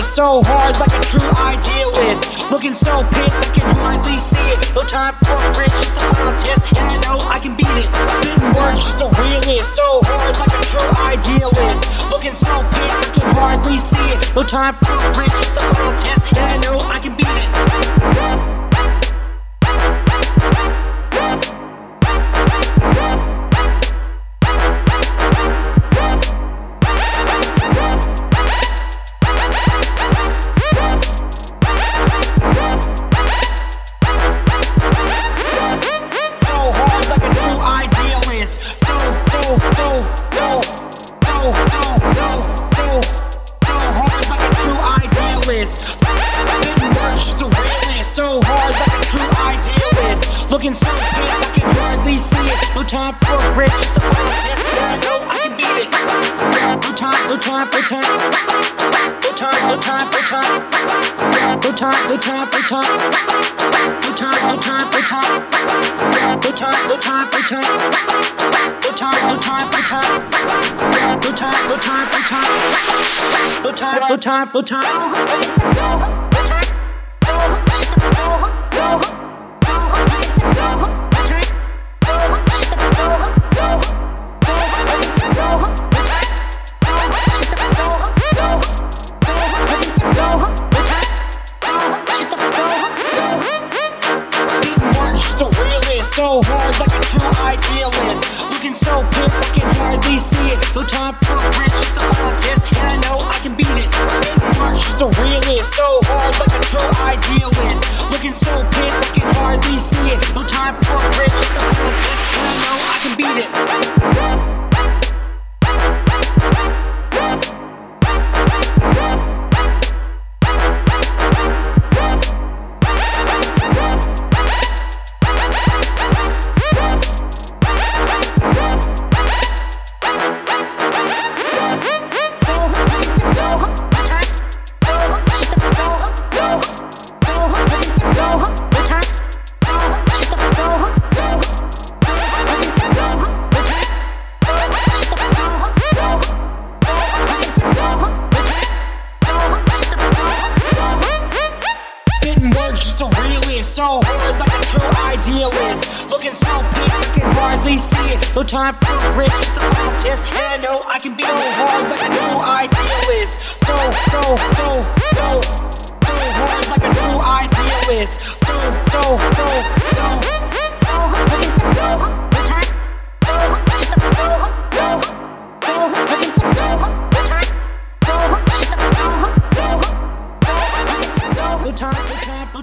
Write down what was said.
So hard like a true idealist. Looking so pissed, I can hardly see it. No time for a rich, just a contest, and I know I can beat it. Spitting words, just a realist. So hard like a true idealist. Looking so pissed, I can hardly see it. No time for a rich, just a contest, and I know I can beat it. So hard like a true idealist. Looking so pissed I can hardly see it. No time for rich, just a contest. I know I can beat it. No time, no time for time. No time, no time for time. No time, no time for time. No time, no time for time. No time, no time for time. No time, no time for time. No time, no time for time. No time, no time, no time. So pissed I can hardly see it. No time for a rich, just a contest, and I know I can beat it. Words just a realist. So hard like a true idealist. Looking so pissed I can hardly see it. No time for a rich, just a contest, and I know I can beat it. Words just a realist. So hard like a true idealist. Looking so pissed I can hardly see it. No time for rich, a contest, and I know I can be so hard like a true idealist. So, so, so, so, so hard like a true idealist. Time,